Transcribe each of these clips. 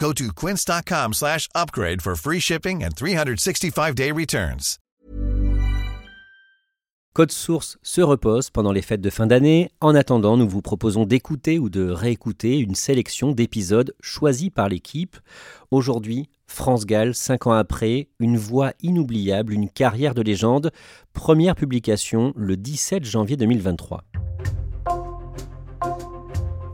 Go to quince.com slash upgrade for free shipping and 365-day returns. Code Source se repose pendant les fêtes de fin d'année. En attendant, nous vous proposons d'écouter ou de réécouter une sélection d'épisodes choisis par l'équipe. Aujourd'hui, France Gall, cinq ans après, une voix inoubliable, une carrière de légende. Première publication le 17 janvier 2023.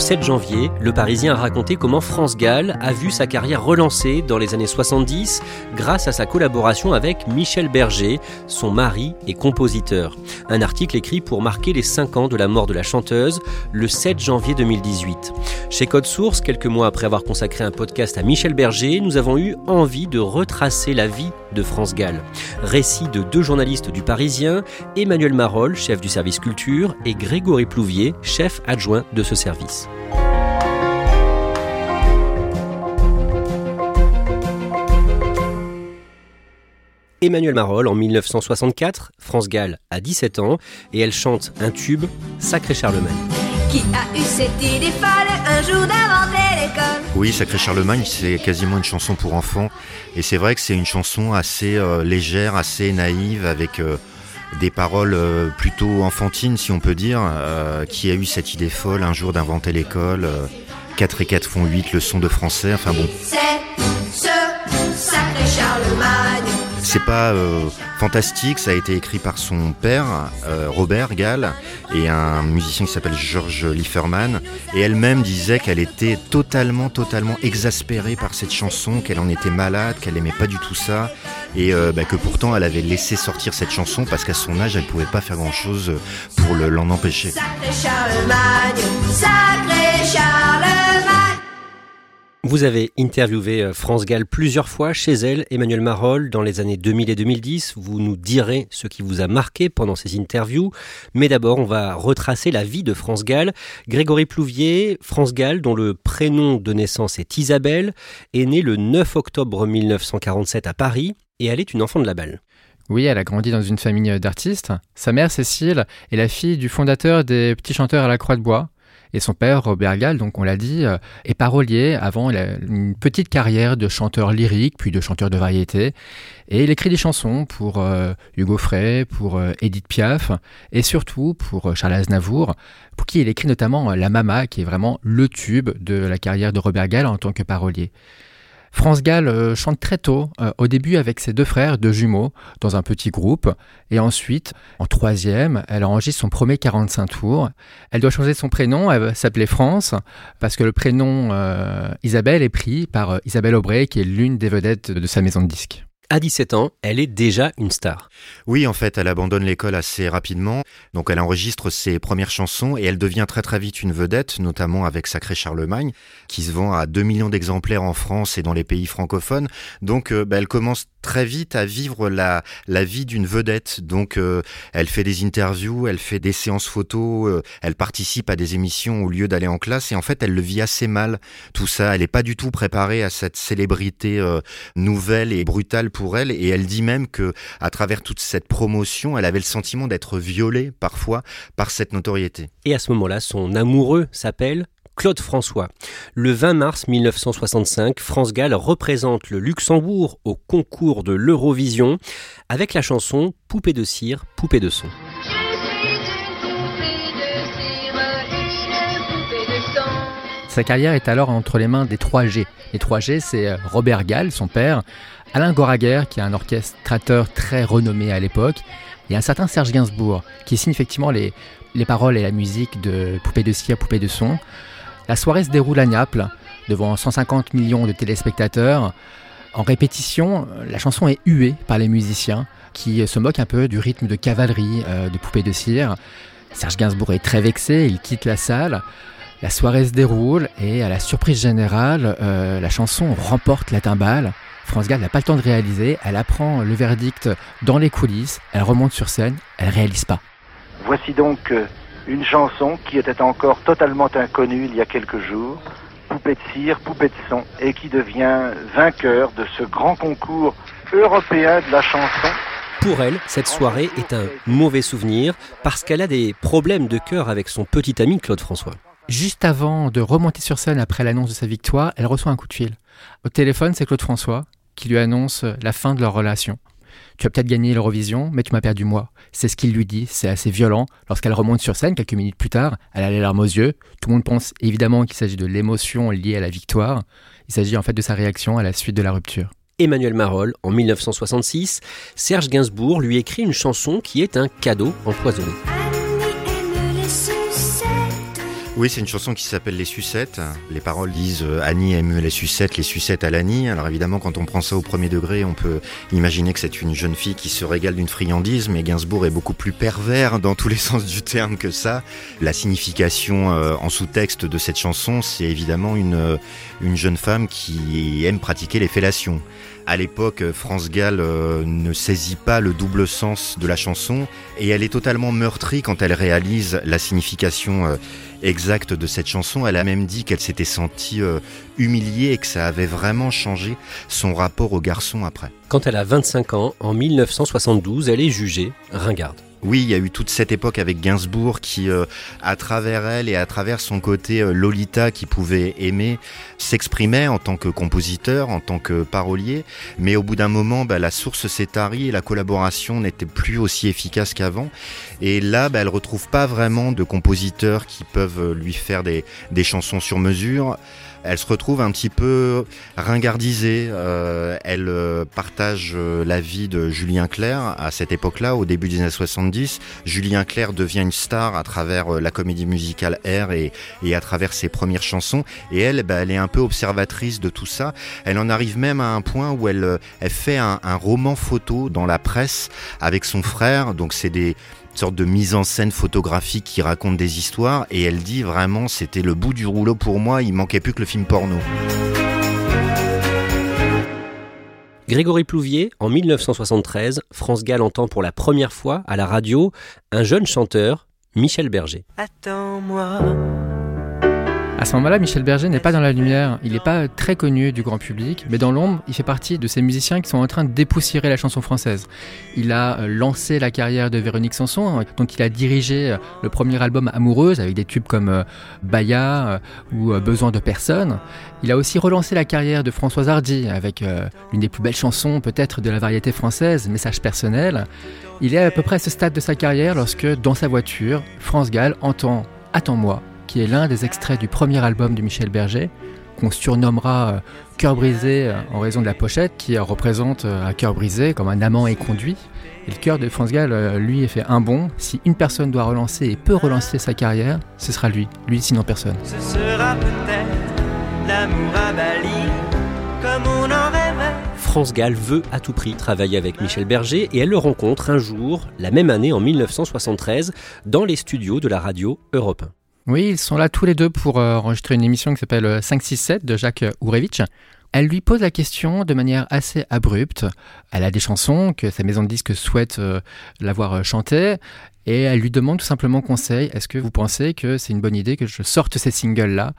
7 janvier, Le Parisien a raconté comment France Gall a vu sa carrière relancée dans les années 70 grâce à sa collaboration avec Michel Berger, son mari et compositeur. Un article écrit pour marquer les 5 ans de la mort de la chanteuse le 7 janvier 2018. Chez Code Source, quelques mois après avoir consacré un podcast à Michel Berger, nous avons eu envie de retracer la vie de France Gall. Récit de deux journalistes du Parisien, Emmanuel Marolles, chef du service culture, et Grégory Plouvier, chef adjoint de ce service. Emmanuel Marolles en 1964, France Gall a 17 ans et elle chante un tube, Sacré Charlemagne. Qui a eu cette idée folle un jour d'inventer l'école Oui, Sacré Charlemagne, c'est quasiment une chanson pour enfants. Et c'est vrai que c'est une chanson assez euh, légère, assez naïve, avec euh, des paroles euh, plutôt enfantines, si on peut dire. qui a eu cette idée folle un jour d'inventer l'école 4 et 4 font 8, leçon de français. Enfin bon, C'est ce sacré Charlemagne. C'est pas euh, fantastique. Ça a été écrit par son père, euh, Robert Gall, et un musicien qui s'appelle George Lieferman. Et elle-même disait qu'elle était totalement, totalement exaspérée par cette chanson, qu'elle en était malade, qu'elle aimait pas du tout ça, et euh, bah, que pourtant elle avait laissé sortir cette chanson parce qu'à son âge, elle pouvait pas faire grand-chose pour le- l'en empêcher. Sacré Charlemagne, sacré Charlemagne. Vous avez interviewé euh, France Gall plusieurs fois chez elle, Emmanuel Marolles, dans les années 2000 et 2010. Vous nous direz ce qui vous a marqué pendant ces interviews. Mais d'abord, on va retracer la vie de France Gall. Grégory Plouvier, France Gall, dont le prénom de naissance est Isabelle, est née le 9 octobre 1947 à Paris et elle est une enfant de la balle. Oui, elle a grandi dans une famille d'artistes. Sa mère, Cécile, est la fille du fondateur des Petits Chanteurs à la Croix de Bois. Et son père, Robert Gall, donc on l'a dit, euh, est parolier. Avant, une petite carrière de chanteur lyrique, puis de chanteur de variété. Et il écrit des chansons pour euh, Hugo Frey, pour euh, Edith Piaf, et surtout pour Charles Aznavour, pour qui il écrit notamment La Mama, qui est vraiment le tube de la carrière de Robert Gall en tant que parolier. France Gall euh, chante très tôt, euh, au début avec ses deux frères, deux jumeaux, dans un petit groupe, et ensuite, en troisième, elle enregistre son premier 45 tours. Elle doit changer son prénom, elle s'appelait France, parce que le prénom euh, Isabelle est pris par euh, Isabelle Aubray, qui est l'une des vedettes de sa maison de disques. À 17 ans, elle est déjà une star. Oui, en fait, elle abandonne l'école assez rapidement. Donc, elle enregistre ses premières chansons et elle devient très très vite une vedette, notamment avec Sacré Charlemagne, qui se vend à 2 millions d'exemplaires en France et dans les pays francophones. Donc, euh, bah, elle commence très vite à vivre la, la vie d'une vedette. Donc, euh, elle fait des interviews, elle fait des séances photos, euh, elle participe à des émissions au lieu d'aller en classe. Et en fait, elle le vit assez mal, tout ça. Elle n'est pas du tout préparée à cette célébrité euh, nouvelle et brutale pour elle. Et elle dit même que, à travers toute cette promotion, elle avait le sentiment d'être violée parfois par cette notoriété. Et à ce moment-là, son amoureux s'appelle Claude François. Le 20 mars 1965, France Gall représente le Luxembourg au concours de l'Eurovision avec la chanson Poupée de cire, poupée de son. Sa carrière est alors entre les mains des 3G. Les 3G, c'est euh, Robert Gall, son père, Alain Goraguer, qui est un orchestrateur très renommé à l'époque, et un certain Serge Gainsbourg, qui signe effectivement les, les paroles et la musique de Poupée de cire, Poupée de son. La soirée se déroule à Naples, devant 150 millions de téléspectateurs. En répétition, la chanson est huée par les musiciens, qui se moquent un peu du rythme de cavalerie euh, de Poupée de cire. Serge Gainsbourg est très vexé, il quitte la salle. La soirée se déroule et à la surprise générale, euh, la chanson remporte la timbale. France Gall n'a pas le temps de réaliser, elle apprend le verdict dans les coulisses, elle remonte sur scène, elle réalise pas. Voici donc euh, une chanson qui était encore totalement inconnue il y a quelques jours, Poupée de cire, Poupée de son, et qui devient vainqueur de ce grand concours européen de la chanson. Pour elle, cette soirée est un mauvais souvenir parce qu'elle a des problèmes de cœur avec son petit ami Claude François. Juste avant de remonter sur scène après l'annonce de sa victoire, elle reçoit un coup de fil. Au téléphone, c'est Claude François qui lui annonce la fin de leur relation. Tu as peut-être gagné l'Eurovision, mais tu m'as perdu moi. C'est ce qu'il lui dit, c'est assez violent. Lorsqu'elle remonte sur scène, quelques minutes plus tard, elle a les larmes aux yeux. Tout le monde pense évidemment qu'il s'agit de l'émotion liée à la victoire. Il s'agit en fait de sa réaction à la suite de la rupture. Emmanuel Marolles, en 1966, Serge Gainsbourg lui écrit une chanson qui est un cadeau empoisonné. Oui, c'est une chanson qui s'appelle Les Sucettes. Les paroles disent euh, Annie aime les sucettes, les sucettes à l'Annie. Alors évidemment, quand on prend ça au premier degré, on peut imaginer que c'est une jeune fille qui se régale d'une friandise, mais Gainsbourg est beaucoup plus pervers dans tous les sens du terme que ça. La signification euh, en sous-texte de cette chanson, c'est évidemment une, euh, une jeune femme qui aime pratiquer les fellations. À l'époque, France Gall ne saisit pas le double sens de la chanson et elle est totalement meurtrie quand elle réalise la signification exacte de cette chanson. Elle a même dit qu'elle s'était sentie euh, humiliée et que ça avait vraiment changé son rapport au garçon après. Quand elle a 25 ans, en 1972, elle est jugée ringarde. Oui, il y a eu toute cette époque avec Gainsbourg qui, euh, à travers elle et à travers son côté euh, Lolita qui pouvait aimer, s'exprimait en tant que compositeur, en tant que parolier. Mais au bout d'un moment, bah, la source s'est tarie et la collaboration n'était plus aussi efficace qu'avant. Et là, bah, elle retrouve pas vraiment de compositeurs qui peuvent lui faire des chansons sur mesure elle se retrouve un petit peu ringardisée. Euh, elle euh, partage euh, la vie de Julien Clerc à cette époque-là, au début des années 70. Julien Clerc devient une star à travers la comédie musicale R et, et à travers ses premières chansons. Et elle, bah, elle est un peu observatrice de tout ça. Elle en arrive même à un point où elle, elle fait un, un roman photo dans la presse avec son frère. Donc c'est des sorte de mise en scène photographique qui raconte des histoires et elle dit vraiment c'était le bout du rouleau pour moi, il manquait plus que le film porno. Grégory Plouvier, en 1973, France Gall entend pour la première fois à la radio un jeune chanteur, Michel Berger. Attends-moi. À ce moment-là, Michel Berger n'est pas dans la lumière, il n'est pas très connu du grand public, mais dans l'ombre, il fait partie de ces musiciens qui sont en train de dépoussiérer la chanson française. Il a euh, lancé la carrière de Véronique Sanson, dont il a dirigé euh, le premier album Amoureuse, avec des tubes comme euh, Baya ou Besoin de personne. Il a aussi relancé la carrière de Françoise Hardy, avec l'une des plus belles chansons peut-être de la variété française, Message personnel. Il est à peu près à ce stade de sa carrière lorsque, dans sa voiture, France Gall entend Attends-moi qui est l'un des extraits du premier album de Michel Berger, qu'on surnommera euh, Cœur brisé euh, en raison de la pochette, qui euh, représente un cœur brisé comme un amant éconduit. Et le cœur de France Gall, lui, est fait un bon. Si une personne doit relancer et peut relancer sa carrière, ce sera lui. Lui, sinon personne. Ce sera peut-être l'amour à Bali, comme on en rêvait. France Gall veut à tout prix travailler avec Michel Berger et elle le rencontre un jour, la même année en 1973, dans les studios de la radio Europe 1. Oui, ils sont là tous les deux pour euh, enregistrer une émission qui s'appelle 567 de Jacques Ourevitch. Elle lui pose la question de manière assez abrupte. Elle a des chansons que sa maison de disques souhaite euh, l'avoir euh, chantées et elle lui demande tout simplement conseil. Est-ce que vous pensez que c'est une bonne idée que je sorte ces singles-là?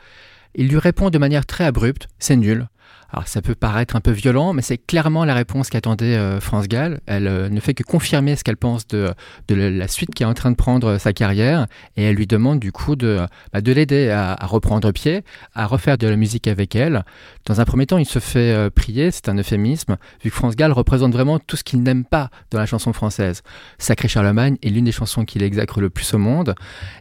Il lui répond de manière très abrupte, c'est nul. Alors ça peut paraître un peu violent, mais c'est clairement la réponse qu'attendait euh, France Gall. Elle euh, ne fait que confirmer ce qu'elle pense de, de la suite qui est en train de prendre euh, sa carrière, et elle lui demande du coup de, bah, de l'aider à, à reprendre pied, à refaire de la musique avec elle. Dans un premier temps, il se fait euh, prier, c'est un euphémisme, vu que France Gall représente vraiment tout ce qu'il n'aime pas dans la chanson française. Sacré Charlemagne est l'une des chansons qu'il exècre le plus au monde,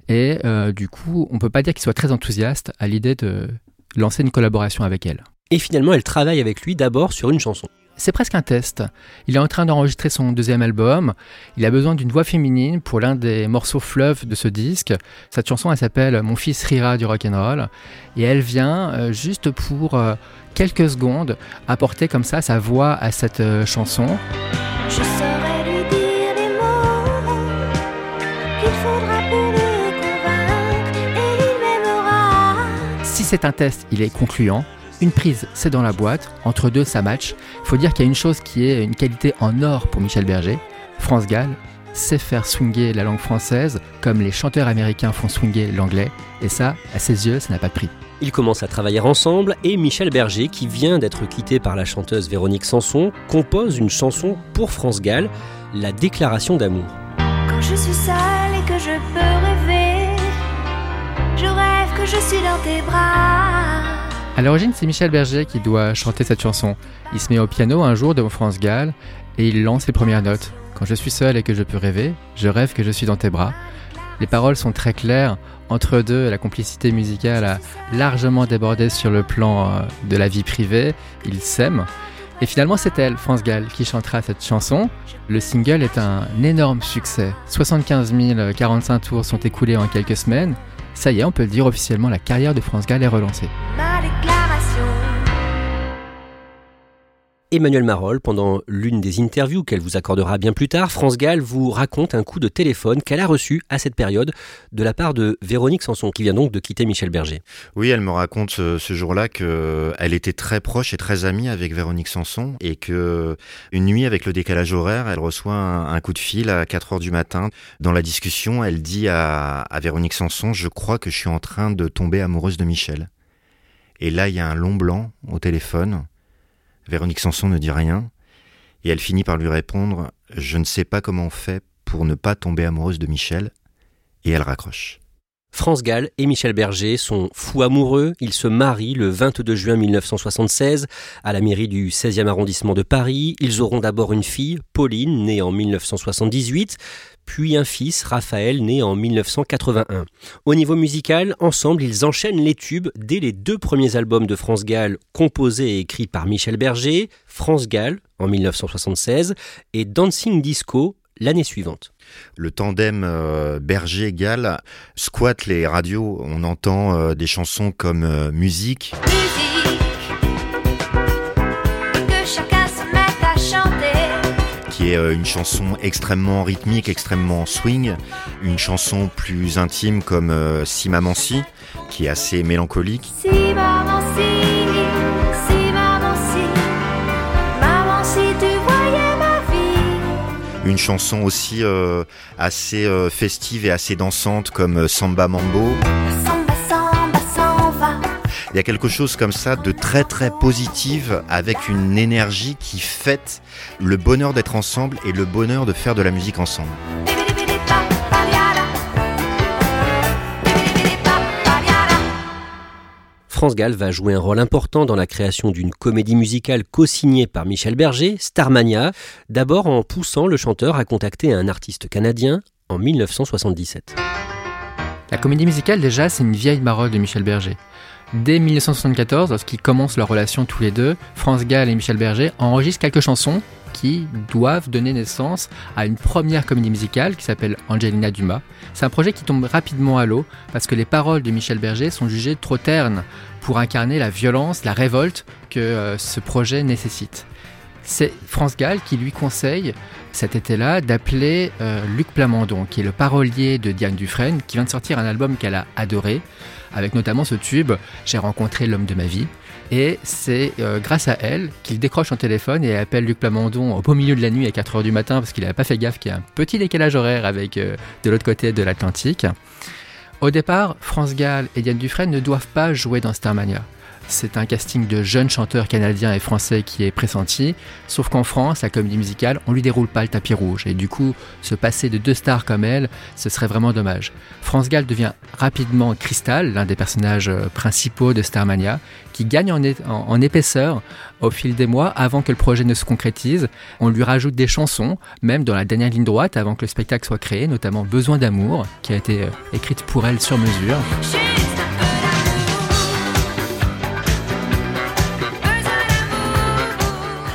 et euh, du coup, on peut pas dire qu'il soit très enthousiaste à l'idée de lancer une collaboration avec elle. Et finalement, elle travaille avec lui d'abord sur une chanson. C'est presque un test. Il est en train d'enregistrer son deuxième album. Il a besoin d'une voix féminine pour l'un des morceaux fleuves de ce disque. Cette chanson, elle s'appelle Mon fils rira du rock'n'roll. Et elle vient euh, juste pour euh, quelques secondes apporter comme ça sa voix à cette chanson. Je saurais lui dire les mots qu'il faudra pour le convaincre et il m'aimera. Si c'est un test, il est concluant. Une prise, c'est dans la boîte. Entre deux, ça match. Faut dire qu'il y a une chose qui est une qualité en or pour Michel Berger. France Gall sait faire swinger la langue française comme les chanteurs américains font swinger l'anglais. Et ça, à ses yeux, ça n'a pas de prix. Ils commencent à travailler ensemble et Michel Berger, qui vient d'être quitté par la chanteuse Véronique Sanson, compose une chanson pour France Gall, La déclaration d'amour. Quand je suis seule et que je peux rêver, je rêve que je suis dans tes bras. À l'origine, c'est Michel Berger qui doit chanter cette chanson. Il se met au piano un jour devant France Gall et il lance les premières notes. Quand je suis seul et que je peux rêver, je rêve que je suis dans tes bras. Les paroles sont très claires. Entre deux, la complicité musicale a largement débordé sur le plan euh, de la vie privée. Ils s'aiment. Et finalement, c'est elle, France Gall, qui chantera cette chanson. Le single est un énorme succès. 75 045 tours sont écoulés en quelques semaines. Ça y est, on peut le dire officiellement, la carrière de France Gall est relancée. Emmanuel Marolle, pendant l'une des interviews qu'elle vous accordera bien plus tard, France Gall vous raconte un coup de téléphone qu'elle a reçu à cette période de la part de Véronique Sanson, qui vient donc de quitter Michel Berger. Oui, elle me raconte ce, ce jour-là que elle était très proche et très amie avec Véronique Sanson et que une nuit avec le décalage horaire, elle reçoit un, coup de fil à 4 heures du matin. Dans la discussion, elle dit à Véronique Sanson, je crois que je suis en train de tomber amoureuse de Michel. Et là, il y a un long blanc au téléphone. Véronique Sanson ne dit rien et elle finit par lui répondre Je ne sais pas comment on fait pour ne pas tomber amoureuse de Michel. Et elle raccroche. France Gall et Michel Berger sont fous amoureux. Ils se marient le 22 juin 1976 à la mairie du 16e arrondissement de Paris. Ils auront d'abord une fille, Pauline, née en 1978, puis un fils, Raphaël, né en 1981. Au niveau musical, ensemble, ils enchaînent les tubes dès les deux premiers albums de France Gall, composés et écrits par Michel Berger, France Gall en 1976 et Dancing Disco l'année suivante. Le tandem euh, Berger-Gall squatte les radios. On entend euh, des chansons comme euh, Musique, Musique. Que chacun se mette à chanter. qui est une chanson extrêmement rythmique, extrêmement swing. Une chanson plus intime comme euh, Si Maman Si, qui est assez mélancolique. Si maman Une chanson aussi euh, assez euh, festive et assez dansante comme euh, Samba Mambo. Il y a quelque chose comme ça de très très positive avec une énergie qui fête le bonheur d'être ensemble et le bonheur de faire de la musique ensemble. France Gall va jouer un rôle important dans la création d'une comédie musicale co-signée par Michel Berger, Starmania, d'abord en poussant le chanteur à contacter un artiste canadien en 1977. La comédie musicale, déjà, c'est une vieille marole de Michel Berger. Dès 1974, lorsqu'ils commencent leur relation tous les deux, France Gall et Michel Berger enregistrent quelques chansons qui doivent donner naissance à une première comédie musicale qui s'appelle Angelina Dumas. C'est un projet qui tombe rapidement à l'eau parce que les paroles de Michel Berger sont jugées trop ternes pour incarner la violence, la révolte que euh, ce projet nécessite. C'est France Gall qui lui conseille cet été-là d'appeler euh, Luc Plamondon, qui est le parolier de Diane Dufresne, qui vient de sortir un album qu'elle a adoré, avec notamment ce tube J'ai rencontré l'homme de ma vie. Et c'est euh, grâce à elle qu'il décroche son téléphone et appelle Luc Plamondon au beau milieu de la nuit à 4h du matin parce qu'il n'avait pas fait gaffe qu'il y a un petit décalage horaire avec euh, de l'autre côté de l'Atlantique. Au départ, France Gall et Diane Dufresne ne doivent pas jouer dans Starmania. C'est un casting de jeunes chanteurs canadiens et français qui est pressenti. Sauf qu'en France, la comédie musicale, on lui déroule pas le tapis rouge. Et du coup, se passer de deux stars comme elle, ce serait vraiment dommage. France Gall devient rapidement Crystal, l'un des personnages euh, principaux de Starmania, qui gagne en- en épaisseur au fil des mois avant que le projet ne se concrétise. On lui rajoute des chansons, même dans la dernière ligne droite avant que le spectacle soit créé, notamment Besoin d'amour, qui a été euh, écrite pour elle sur mesure.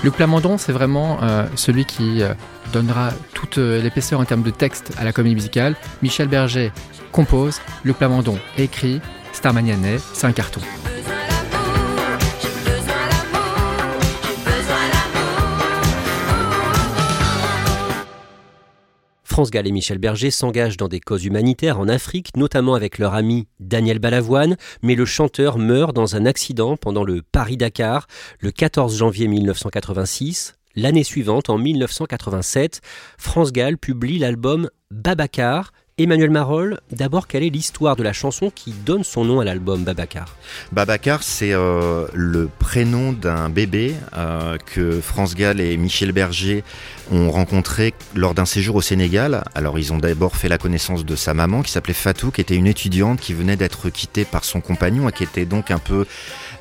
Luc Plamondon, c'est vraiment euh, celui qui euh, donnera toute euh, l'épaisseur en termes de texte à la comédie musicale. Michel Berger compose, Luc Plamondon écrit, Starmania naît, c'est un carton. France Gall et Michel Berger s'engagent dans des causes humanitaires en Afrique, notamment avec leur ami Daniel Balavoine, mais le chanteur meurt dans un accident pendant le Paris-Dakar le 14 janvier 1986. L'année suivante, en 1987, France Gall publie l'album Babacar. Emmanuel Marolles, d'abord, quelle est l'histoire de la chanson qui donne son nom à l'album Babacar? Babacar, c'est euh, le prénom d'un bébé euh, que France Gall et Michel Berger ont rencontré lors d'un séjour au Sénégal. Alors, ils ont d'abord fait la connaissance de sa maman qui s'appelait Fatou, qui était une étudiante qui venait d'être quittée par son compagnon et qui était donc un peu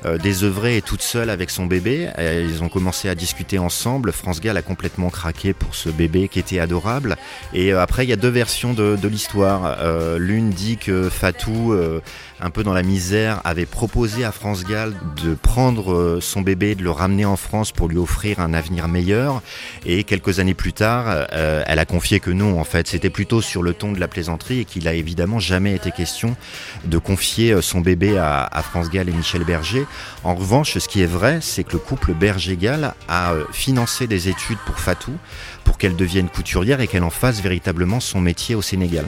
euh, désœuvrée et toute seule avec son bébé. Et ils ont commencé à discuter ensemble. France Gall a complètement craqué pour ce bébé qui était adorable. Et euh, après, il y a deux versions de, l'histoire. Euh, L'une dit que Fatou, euh, un peu dans la misère, avait proposé à France Gall de prendre euh, son bébé, de le ramener en France pour lui offrir un avenir meilleur. Et quelques années plus tard, euh, elle a confié que non, en fait, c'était plutôt sur le ton de la plaisanterie et qu'il a évidemment jamais été question de confier euh, son bébé à, France Gall et Michel Berger. En revanche, ce qui est vrai, c'est que le couple Berger-Gall a financé des études pour Fatou pour qu'elle devienne couturière et qu'elle en fasse véritablement son métier au Sénégal.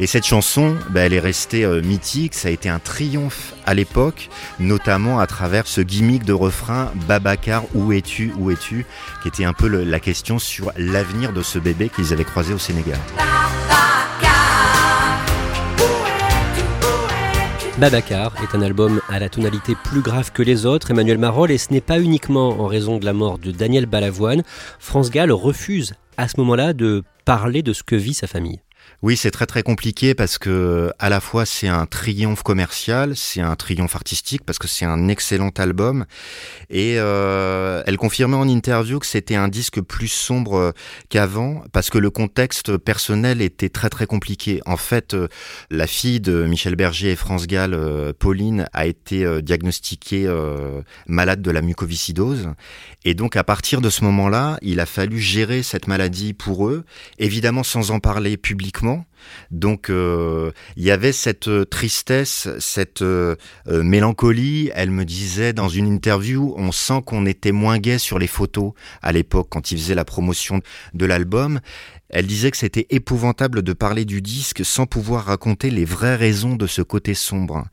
Et cette chanson, bah, elle est restée mythique, ça a été un triomphe à l'époque, notamment à travers ce gimmick de refrain Babacar, où es-tu, où es-tu, qui était un peu la question sur l'avenir de ce bébé qu'ils avaient croisé au Sénégal. Babacar est un album à la tonalité plus grave que les autres, Emmanuel Marolles, et ce n'est pas uniquement en raison de la mort de Daniel Balavoine. France Gall refuse à ce moment-là de parler de ce que vit sa famille. Oui, c'est très très compliqué parce que à la fois c'est un triomphe commercial, c'est un triomphe artistique parce que c'est un excellent album et euh, elle confirmait en interview que c'était un disque plus sombre qu'avant parce que le contexte personnel était très très compliqué. En fait, euh, la fille de Michel Berger et France Gall, euh, Pauline, a été diagnostiquée malade de la mucoviscidose et donc à partir de ce moment-là, il a fallu gérer cette maladie pour eux, évidemment sans en parler publiquement. Donc euh, il y avait cette euh, tristesse, cette euh, mélancolie. Elle me disait dans une interview, on sent qu'on était moins gai sur les photos à l'époque quand il faisait la promotion de l'album. Elle disait que c'était épouvantable de parler du disque sans pouvoir raconter les vraies raisons de ce côté sombre,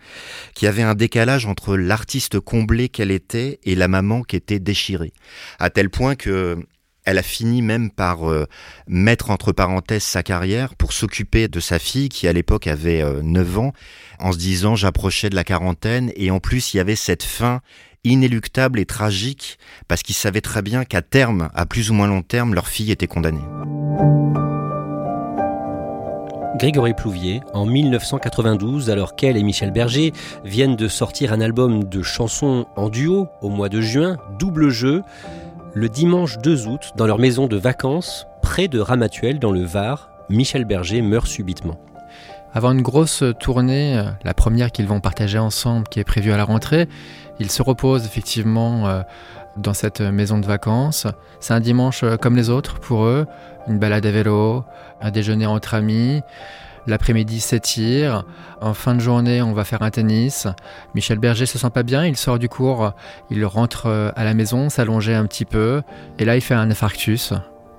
qu'il y avait un décalage entre l'artiste comblé qu'elle était et la maman qui était déchirée, à tel point que elle a fini même par euh, mettre entre parenthèses sa carrière pour s'occuper de sa fille qui à l'époque avait euh, 9 ans en se disant j'approchais de la quarantaine et en plus il y avait cette fin inéluctable et tragique parce qu'ils savaient très bien qu'à terme, à plus ou moins long terme, leur fille était condamnée. Grégory Plouvier, en 1992, alors qu'elle et Michel Berger viennent de sortir un album de chansons en duo au mois de juin, double jeu, le dimanche 2 août, dans leur maison de vacances, près de Ramatuel, dans le Var, Michel Berger meurt subitement. Avant une grosse tournée, euh, la première qu'ils vont partager ensemble, qui est prévue à la rentrée, ils se reposent effectivement euh, dans cette maison de vacances. C'est un dimanche euh, comme les autres pour eux, une balade à vélo, un déjeuner entre amis. L'après-midi s'étire. En fin de journée, on va faire un tennis. Michel Berger se sent pas bien. Il sort du cours. Il rentre euh, à la maison, s'allonger un petit peu. Et là, il fait un infarctus.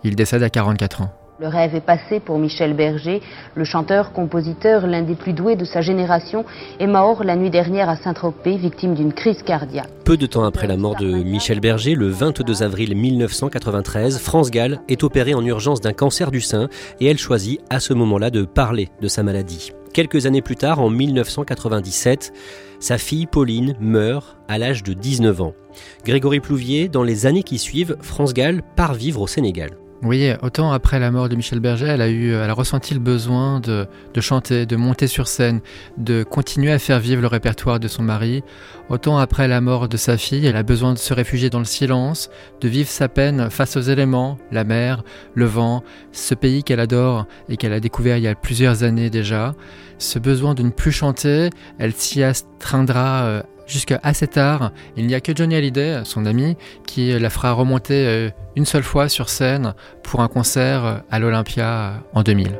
Il décède à 44 ans. Le rêve est passé pour Michel Berger, le chanteur-compositeur, l'un des plus doués de sa génération, est mort la nuit dernière à Saint-Tropez, victime d'une crise cardiaque. Peu de temps après la mort de Michel Berger, le 22 avril 1993, France Gall est opérée en urgence d'un cancer du sein et elle choisit à ce moment-là de parler de sa maladie. Quelques années plus tard, en 1997, sa fille Pauline meurt à l'âge de 19 ans. Grégory Plouvier, dans les années qui suivent, France Gall part vivre au Sénégal. Oui, autant après la mort de Michel Berger, elle a, eu, elle a ressenti le besoin de, de, chanter, de monter sur scène, de continuer à faire vivre le répertoire de son mari. Autant après la mort de sa fille, elle a besoin de se réfugier dans le silence, de vivre sa peine face aux éléments, la mer, le vent, ce pays qu'elle adore et qu'elle a découvert il y a plusieurs années déjà. Ce besoin de ne plus chanter, elle s'y astreindra euh, jusqu'à assez tard. Il n'y a que Johnny Hallyday, son ami, qui la fera remonter euh, une seule fois sur scène pour un concert à l'Olympia en 2000.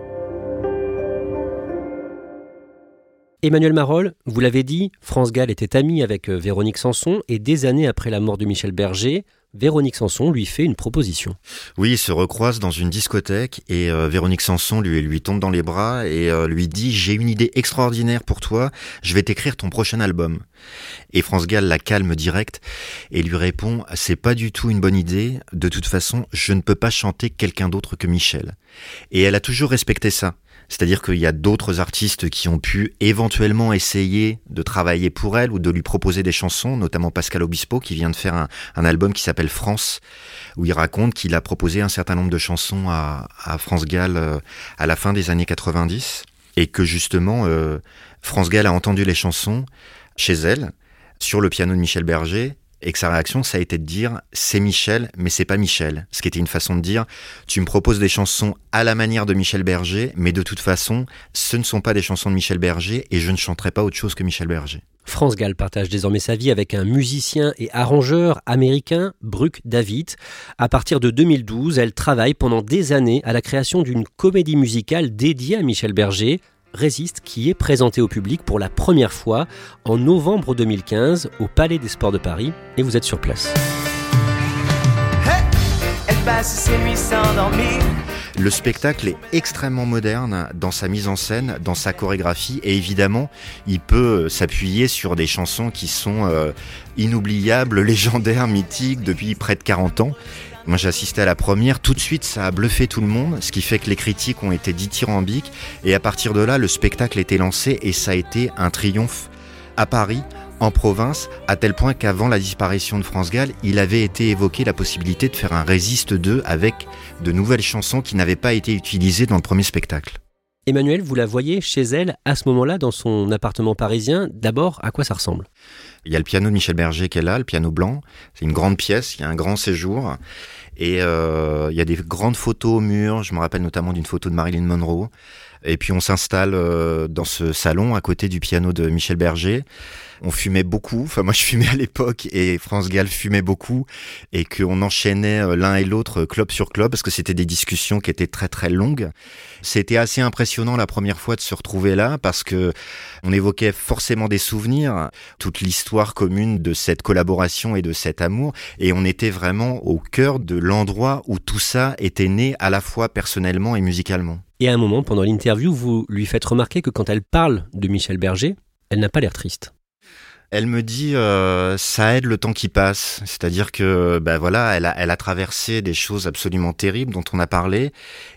Emmanuel Marolles, vous l'avez dit, France Gall était amie avec euh, Véronique Sanson et des années après la mort de Michel Berger, Véronique Sanson lui fait une proposition. Oui, ils se recroisent dans une discothèque et euh, Véronique Sanson lui, lui tombe dans les bras et euh, lui dit J'ai une idée extraordinaire pour toi, je vais t'écrire ton prochain album. Et France Gall la calme direct et lui répond C'est pas du tout une bonne idée, de toute façon, je ne peux pas chanter quelqu'un d'autre que Michel. Et elle a toujours respecté ça. C'est-à-dire qu'il y a d'autres artistes qui ont pu éventuellement essayer de travailler pour elle ou de lui proposer des chansons, notamment Pascal Obispo qui vient de faire un, album qui s'appelle France, où il raconte qu'il a proposé un certain nombre de chansons à, à France Gall euh, à la fin des années 90 et que justement euh, France Gall a entendu les chansons chez elle sur le piano de Michel Berger et que sa réaction, ça a été de dire c'est Michel, mais c'est pas Michel. Ce qui était une façon de dire tu me proposes des chansons à la manière de Michel Berger, mais de toute façon, ce ne sont pas des chansons de Michel Berger et je ne chanterai pas autre chose que Michel Berger. France Gall partage désormais sa vie avec un musicien et arrangeur américain, Brooke David. À partir de 2012, elle travaille pendant des années à la création d'une comédie musicale dédiée à Michel Berger, Résiste qui est présenté au public pour la première fois en novembre 2015 au Palais des Sports de Paris et vous êtes sur place. Hey Elle passe ses nuits sans dormir. Le spectacle est extrêmement moderne dans sa mise en scène, dans sa chorégraphie et évidemment, il peut s'appuyer sur des chansons qui sont euh, inoubliables, légendaires, mythiques depuis près de 40 ans. Moi j'ai à la première, tout de suite ça a bluffé tout le monde, ce qui fait que les critiques ont été dithyrambiques et à partir de là le spectacle été lancé et ça a été un triomphe à Paris, en province, à tel point qu'avant la disparition de France Gall, il avait été évoqué la possibilité de faire un Résiste 2 avec de nouvelles chansons qui n'avaient pas été utilisées dans le premier spectacle. Emmanuel, vous la voyez chez elle à ce moment-là dans son appartement parisien. D'abord, à quoi ça ressemble? Il y a le piano de Michel Berger qu'elle a, le piano blanc. C'est une grande pièce, il y a un grand séjour. Et euh, il y a des grandes photos au mur. Je me rappelle notamment d'une photo de Marilyn Monroe. Et puis on s'installe euh, dans ce salon à côté du piano de Michel Berger. On fumait beaucoup, enfin moi je fumais à l'époque et France Gall fumait beaucoup et qu'on enchaînait euh, l'un et l'autre club sur club parce que c'était des discussions qui étaient très très longues. C'était assez impressionnant la première fois de se retrouver là parce que on évoquait forcément des souvenirs, toute l'histoire commune de cette collaboration et de cet amour et on était vraiment au cœur de l'endroit où tout ça était né à la fois personnellement et musicalement. Et à un moment, pendant l'interview, vous lui faites remarquer que quand elle parle de Michel Berger, elle n'a pas l'air triste. Elle me dit euh, ça aide le temps qui passe, c'est-à-dire que ben voilà, elle a, elle a traversé des choses absolument terribles dont on a parlé,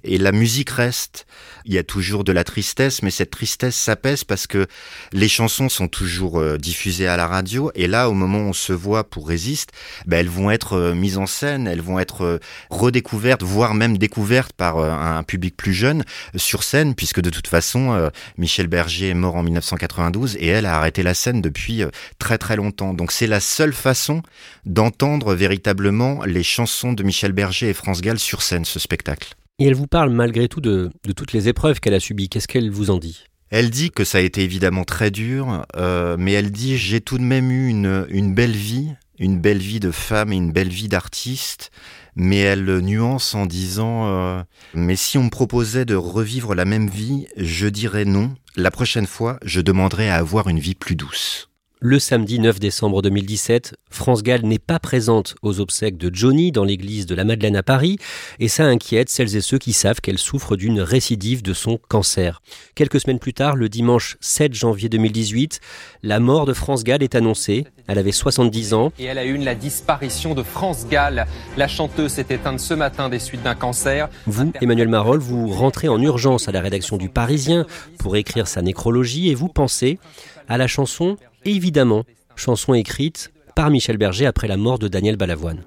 et la musique reste. Il y a toujours de la tristesse, mais cette tristesse s'apaise parce que les chansons sont toujours euh, diffusées à la radio, et là, au moment où on se voit pour Résiste, ben elles vont être euh, mises en scène, elles vont être euh, redécouvertes, voire même découvertes par un public plus jeune sur scène, puisque de toute façon, Michel Berger est mort en 1992 et elle a arrêté la scène depuis très très longtemps. Donc c'est la seule façon d'entendre véritablement les chansons de Michel Berger et France Gall sur scène, ce spectacle. Et elle vous parle malgré tout de, de toutes les épreuves qu'elle a subies. Qu'est-ce qu'elle vous en dit? Elle dit que ça a été évidemment très dur, euh, mais elle dit j'ai tout de même eu une, une belle vie, une belle vie de femme et une belle vie d'artiste. Mais elle nuance en disant euh, mais si on me proposait de revivre la même vie, je dirais non. La prochaine fois, je demanderais à avoir une vie plus douce. Le samedi 9 décembre 2017, France Gall n'est pas présente aux obsèques de Johnny dans l'église de la Madeleine à Paris et ça inquiète celles et ceux qui savent qu'elle souffre d'une récidive de son cancer. Quelques semaines plus tard, le dimanche 7 janvier 2018, la mort de France Gall est annoncée. Elle avait 70 ans. Et elle a eu la disparition de France Gall. La chanteuse s'est éteinte ce matin des suites d'un cancer. Vous, Emmanuel Marolles, vous rentrez en urgence à la rédaction du Parisien pour écrire sa nécrologie et vous pensez à la chanson Évidemment, chanson écrite par Michel Berger après la mort de Daniel Balavoine.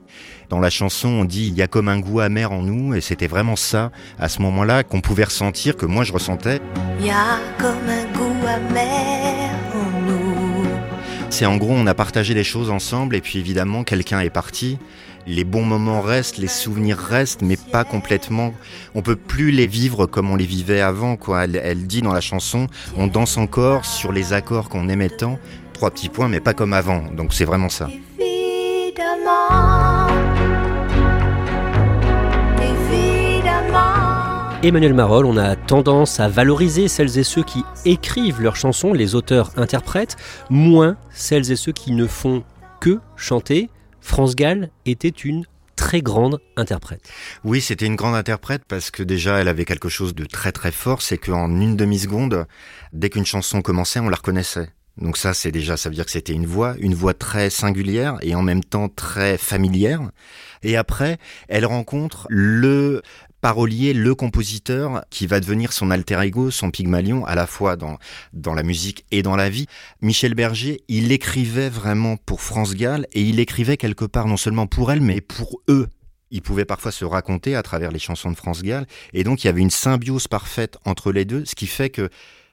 Dans la chanson, on dit il y a comme un goût amer en nous, et c'était vraiment ça, à ce moment-là, qu'on pouvait ressentir, que moi je ressentais. Il y a comme un goût amer en nous. C'est en gros, on a partagé les choses ensemble, et puis évidemment, quelqu'un est parti. Les bons moments restent, les souvenirs restent, mais pas complètement. On peut plus les vivre comme on les vivait avant, quoi. Elle, elle dit dans la chanson, on danse encore sur les accords qu'on aimait tant. Trois petits points, mais pas comme avant. Donc c'est vraiment ça. Évidemment. Évidemment. Emmanuel Marolles, on a tendance à valoriser celles et ceux qui écrivent leurs chansons, les auteurs-interprètes, moins celles et ceux qui ne font que chanter. France Gall était une très grande interprète. Oui, c'était une grande interprète parce que déjà, elle avait quelque chose de très très fort, c'est qu'en une demi-seconde, dès qu'une chanson commençait, on la reconnaissait. Donc ça, c'est déjà, ça veut dire que c'était une voix, une voix très singulière et en même temps très familière. Et après, elle rencontre le parolier, le compositeur qui va devenir son alter ego, son pygmalion, à la fois dans, dans la musique et dans la vie. Michel Berger, il écrivait vraiment pour France Gall et il écrivait quelque part non seulement pour elle, mais pour eux. Il pouvait parfois se raconter à travers les chansons de France Gall et donc il y avait une symbiose parfaite entre les deux, ce qui fait que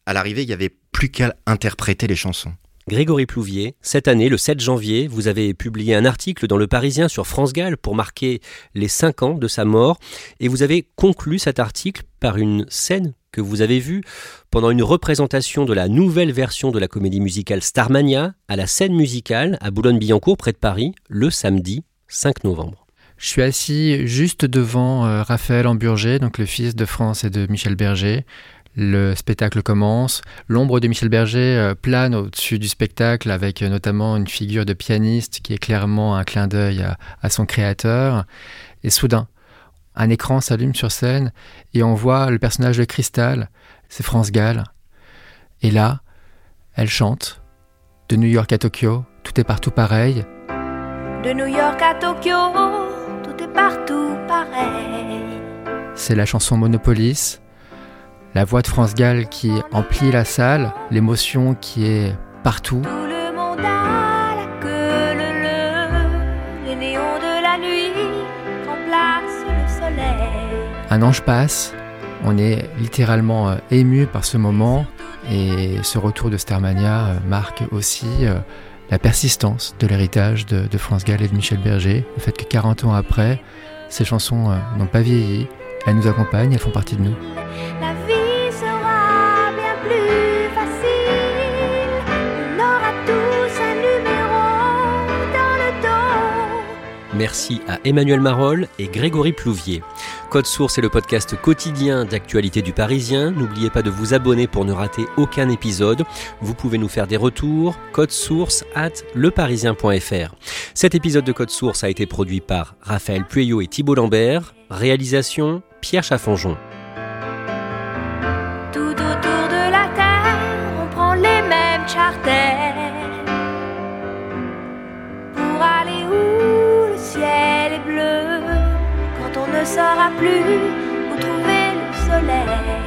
à l'arrivée, il y avait plus qu'à interpréter les chansons. Grégory Plouvier, cette année, le 7 janvier, vous avez publié un article dans Le Parisien sur France Gall pour marquer les 5 ans de sa mort et vous avez conclu cet article par une scène que vous avez vue pendant une représentation de la nouvelle version de la comédie musicale Starmania à la scène musicale à Boulogne-Billancourt près de Paris le samedi 5 novembre. Je suis assis juste devant euh, Raphaël Amburger, donc le fils de France et de Michel Berger. Le spectacle commence. L'ombre de Michel Berger euh, plane au-dessus du spectacle avec euh, notamment une figure de pianiste qui est clairement un clin d'œil à, à son créateur. Et soudain, un écran s'allume sur scène et on voit le personnage de Cristal, c'est France Gall. Et là, elle chante. De New York à Tokyo, tout est partout pareil. De New York à Tokyo, tout est partout pareil. C'est la chanson Monopolis. La voix de France Gall qui emplit la salle, l'émotion qui est partout. Tout le monde a la queue leu leu. Les néons de la nuit remplacent le soleil. Un ange passe, on est littéralement euh, ému par ce moment et ce retour de Starmania euh, marque aussi euh, la persistance de l'héritage de, de France Gall et de Michel Berger, le fait que 40 ans après, ces chansons n'ont pas vieilli, elles nous accompagnent, elles font partie de nous. La vie Merci à Emmanuel Marolles et Grégory Plouvier. Code Source est le podcast quotidien d'actualité du Parisien. N'oubliez pas de vous abonner pour ne rater aucun épisode. Vous pouvez nous faire des retours. Code Source at leparisien.fr. Cet épisode de Code Source a été produit par Raphaël Pueyo et Thibault Lambert. Réalisation Pierre Chaffanjon. Saura plus où trouver le soleil.